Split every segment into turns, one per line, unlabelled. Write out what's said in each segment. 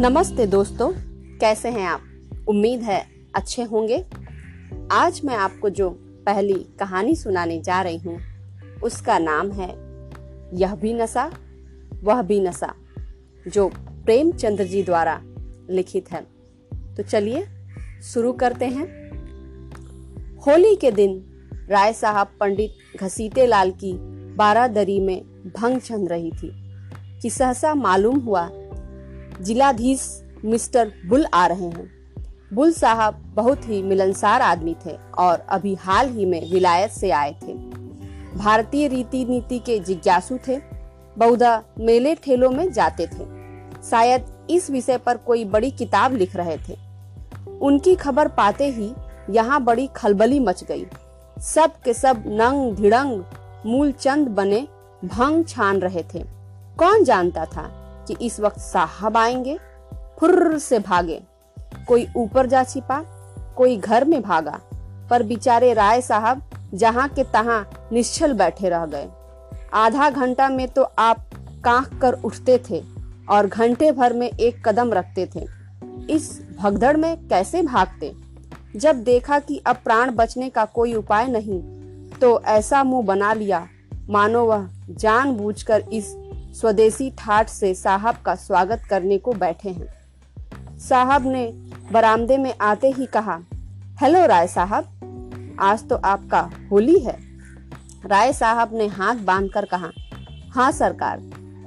नमस्ते दोस्तों, कैसे हैं आप? उम्मीद है अच्छे होंगे। आज मैं आपको जो पहली कहानी सुनाने जा रही हूँ, उसका नाम है यह भी नशा, वह भी नशा, जो प्रेमचंद्र जी द्वारा लिखित है। तो चलिए शुरू करते हैं। होली के दिन राय साहब पंडित घसीटे लाल की बारादरी में भंग छन रही थी कि सहसा मालूम हुआ जिलाधीश मिस्टर बुल आ रहे हैं। बुल साहब बहुत ही मिलनसार आदमी थे और अभी हाल ही में विलायत से आए थे। भारतीय रीति नीति के जिज्ञासु थे। बहुधा मेले ठेलों में जाते थे। शायद इस विषय पर कोई बड़ी किताब लिख रहे थे। उनकी खबर पाते ही यहाँ बड़ी खलबली मच गई। सब के सब नंग धिड़ंग मूल चंद बने, भंग छान रहे थे। कौन जानता था कि इस वक्त साहब आएँगे, फुर्र से भागे। कोई ऊपर जा छिपा, कोई घर में भागा, पर बिचारे राय साहब जहाँ के तहाँ निश्चल बैठे रह गए। आधा घंटा में तो आप कांख कर उठते थे और घंटे भर में एक कदम रखते थे। इस भगदड़ में कैसे भागते? जब देखा कि अब प्राण बचने का कोई उपाय नहीं तो ऐसा मुँह बना लिया। मानो वह जानबूझकर इस स्वदेशी ठाठ से साहब का स्वागत करने को बैठे हैं। साहब ने बरामदे में आते ही कहा, हेलो राय साहब, आज तो आपका होली है। राय साहब ने हाथ बांधकर कहा हाँ सरकार,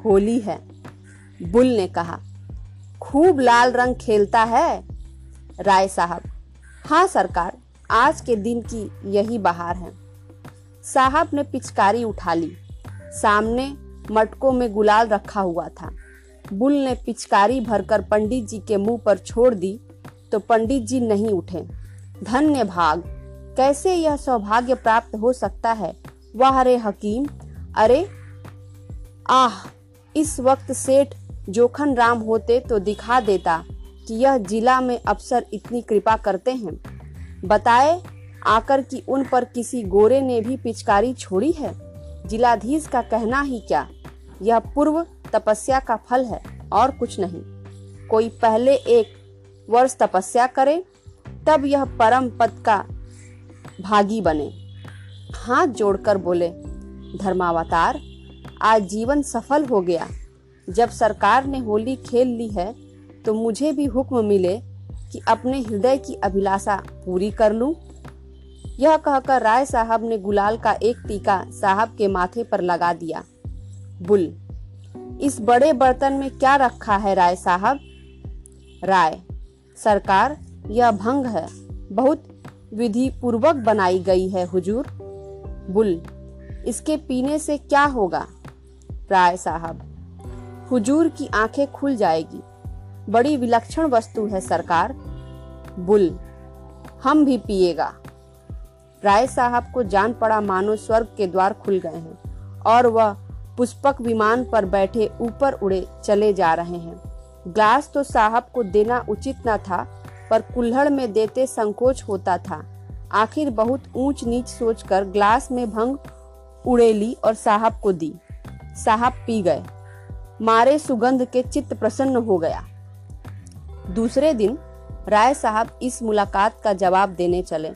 होली है। बुल ने कहा, खूब लाल रंग खेलता है। राय साहब हाँ सरकार, आज के दिन की यही बहार है। साहब ने पिचकारी उठा ली। सामने मटकों में गुलाल रखा हुआ था। बुल ने पिचकारी भरकर पंडित जी के मुँह पर छोड़ दी तो पंडित जी नहीं उठे। धन्य भाग, कैसे यह सौभाग्य प्राप्त हो सकता है? वाह अरे हकीम, अरे, आह, इस वक्त सेठ जोखन राम होते तो दिखा देता कि यह जिला में अफसर इतनी कृपा करते हैं। बताए, आकर कि उन पर किसी गोरे ने भी पिचकारी छोड़ी है? जिलाधीश का कहना ही क्या? यह पूर्व तपस्या का फल है और कुछ नहीं। कोई पहले एक वर्ष तपस्या करे, तब यह परम पद का भागी बने। हाथ जोड़कर बोले, धर्मावतार, आज जीवन सफल हो गया। जब सरकार ने होली खेल ली है तो मुझे भी हुक्म मिले कि अपने हृदय की अभिलाषा पूरी कर लूँ। यह कहकर राय साहब ने गुलाल का एक टीका साहब के माथे पर लगा दिया। बुल, इस बड़े बर्तन में क्या रखा है राय साहब? राय, सरकार, यह भंग है। बहुत विधि पूर्वक बनाई गई है हुजूर। बुल, इसके पीने से क्या होगा? राय साहब, हुजूर की आँखें खुल जाएगी। बड़ी विलक्षण वस्तु है सरकार। बुल, हम भी पिएगा। राय साहब को जान पड़ा मानो स्वर्ग के द्वार खुल गए हैं और वह पुष्पक विमान पर बैठे ऊपर उड़े चले जा रहे हैं। ग्लास तो साहब को देना उचित न था, पर कुल्हड़ में देते संकोच होता था। आखिर बहुत ऊंच नीच सोचकर ग्लास में भंग उड़ेली और साहब को दी। साहब पी गए। मारे सुगंध के चित्त प्रसन्न हो गया। दूसरे दिन राय साहब इस मुलाकात का जवाब देने चले।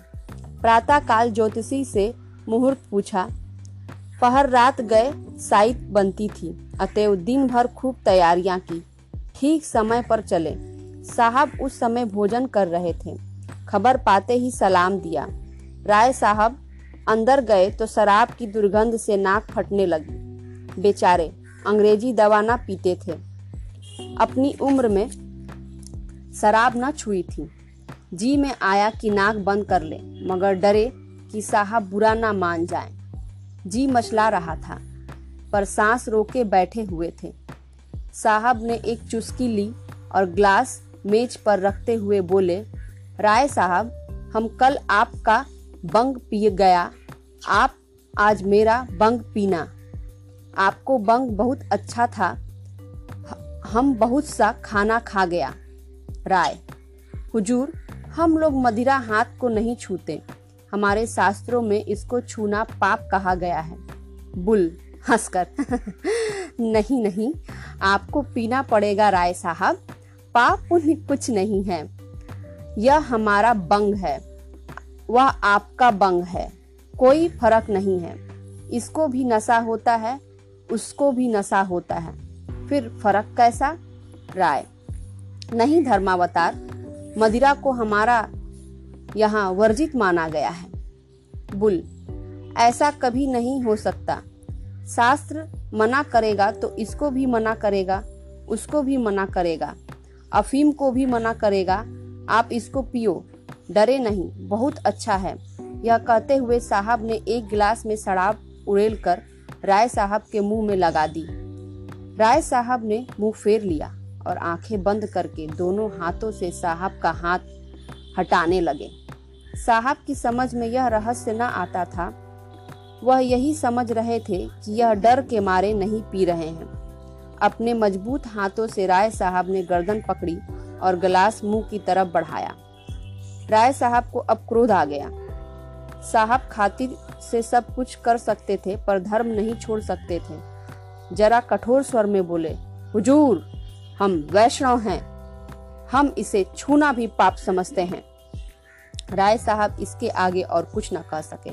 प्रातः काल ज्योतिषी से मुहूर्त पूछा। पहर रात गए साइत बनती थी अतएव दिन भर खूब तैयारियाँ की। ठीक समय पर चले। साहब उस समय भोजन कर रहे थे। खबर पाते ही सलाम दिया। राय साहब, अंदर गए तो शराब की दुर्गंध से नाक फटने लगी। बेचारे, अंग्रेज़ी दवा ना पीते थे। अपनी उम्र में शराब न छुई थी। जी में आया कि नाक बंद कर ले, मगर डरे कि साहब बुरा ना मान जाए। जी मचला रहा था, पर सांस रोके बैठे हुए थे। साहब ने एक चुस्की ली और ग्लास मेज पर रखते हुए बोले, राय साहब, हम कल आपका बंग पी गया। आप आज मेरा बंग पीना। आपको बंग बहुत अच्छा था। हम बहुत सा खाना खा गया। राय, हुजूर हम लोग मदिरा हाथ को नहीं छूते। हमारे शास्त्रों में इसको छूना पाप कहा गया है। बुल, हंसकर। नहीं नहीं, आपको पीना पड़ेगा राय साहब। पाप पुण्य कुछ नहीं है। यह हमारा बंग है। वह आपका बंग है। कोई फ़र्क नहीं है। इसको भी नशा होता है, उसको भी नशा होता है। फिर फ़र्क कैसा? राय। नहीं धर्मावतार मदिरा को हमारा यहाँ वर्जित माना गया है। बुल, ऐसा कभी नहीं हो सकता। शास्त्र मना करेगा तो इसको भी मना करेगा, उसको भी मना करेगा। अफीम को भी मना करेगा, आप इसको पियो, डरे नहीं, बहुत अच्छा है। यह कहते हुए साहब ने एक गिलास में शराब उड़ेल कर राय साहब के मुँह में लगा दी। राय साहब ने मुँह फेर लिया। और आँखें बंद करके दोनों हाथों से साहब का हाथ हटाने लगे। साहब की समझ में यह रहस्य न आता था। वह यही समझ रहे थे कि यह डर के मारे नहीं पी रहे हैं। अपने मज़बूत हाथों से राय साहब ने गर्दन पकड़ी और गिलास मुँह की तरफ़ बढ़ाया। राय साहब को अब क्रोध आ गया। साहब खातिर से सब कुछ कर सकते थे पर धर्म नहीं छोड़ सकते थे। जरा कठोर स्वर में बोले, हुजूर हम वैष्णव हैं। हम इसे छूना भी पाप समझते हैं। राय साहब इसके आगे और कुछ न कह सके।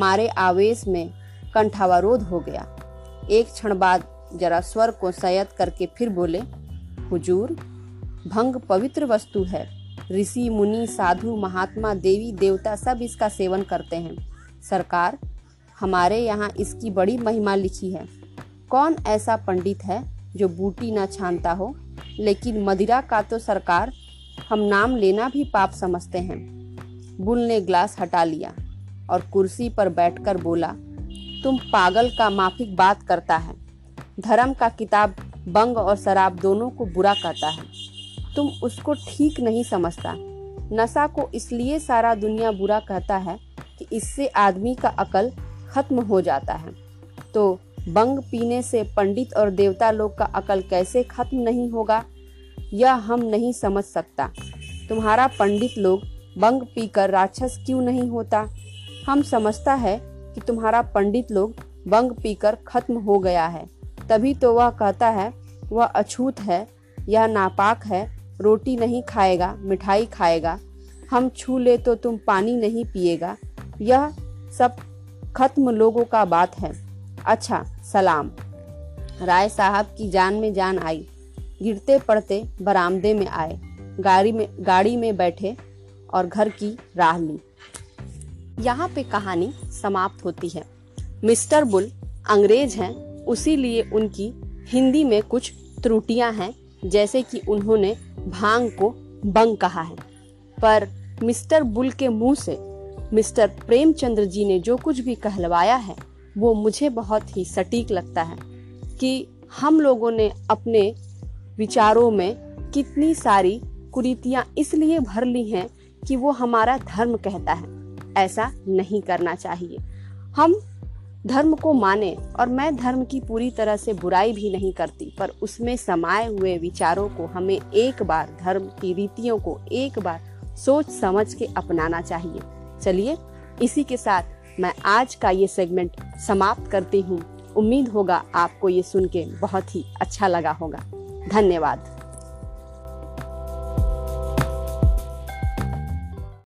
मारे आवेश में कंठावरोध हो गया। एक क्षण बाद जरा स्वर को संयत करके फिर बोले, हुजूर, भंग पवित्र वस्तु है। ऋषि, मुनि, साधु, महात्मा, देवी, देवता सब इसका सेवन करते हैं। सरकार, हमारे यहाँ इसकी बड़ी महिमा लिखी है। कौन ऐसा पंडित है जो बूटी ना छानता हो। लेकिन मदिरा का तो सरकार हम नाम लेना भी पाप समझते हैं। बुल ने ग्लास हटा लिया और कुर्सी पर बैठकर बोला, तुम पागल का माफिक बात करता है। धर्म का किताब, बंग और शराब दोनों को बुरा कहता है। तुम उसको ठीक नहीं समझता। नशा को इसलिए सारा दुनिया बुरा कहता है कि इससे आदमी का अकल खत्म हो जाता है। तो बंग पीने से पंडित और देवता लोग का अकल कैसे खत्म नहीं होगा, यह हम नहीं समझ सकता। तुम्हारा पंडित लोग बंग पीकर राक्षस क्यों नहीं होता? हम समझता है कि तुम्हारा पंडित लोग बंग पीकर खत्म हो गया है। तभी तो वह कहता है, वह अछूत है, यह नापाक है, रोटी नहीं खाएगा, मिठाई खाएगा। हम छू ले तो तुम पानी नहीं पिएगा। यह सब खत्म लोगों का बात है। अच्छा सलाम। राय साहब की जान में जान आई। गिरते पड़ते बरामदे में आए। गाड़ी में गाड़ी में बैठे और घर की राह ली। यहाँ पे कहानी समाप्त होती है। मिस्टर बुल अंग्रेज़ हैं उसी लिए उनकी हिंदी में कुछ त्रुटियाँ हैं, जैसे कि उन्होंने भाँग को बंग कहा है। पर मिस्टर बुल के मुँह से मिस्टर प्रेमचंद्र जी ने जो कुछ भी कहलवाया है वो मुझे बहुत ही सटीक लगता है कि हम लोगों ने अपने विचारों में कितनी सारी कुरीतियाँ इसलिए भर ली हैं कि वो हमारा धर्म कहता है। ऐसा नहीं करना चाहिए। हम धर्म को माने और मैं धर्म की पूरी तरह से बुराई भी नहीं करती, पर उसमें समाये हुए विचारों को हमें एक बार धर्म की रीतियों को एक बार सोच समझ के अपनाना चाहिए। चलिए, इसी के साथ मैं आज का ये सेगमेंट समाप्त करती हूँ। उम्मीद होगा आपको ये सुन के बहुत ही अच्छा लगा होगा। धन्यवाद।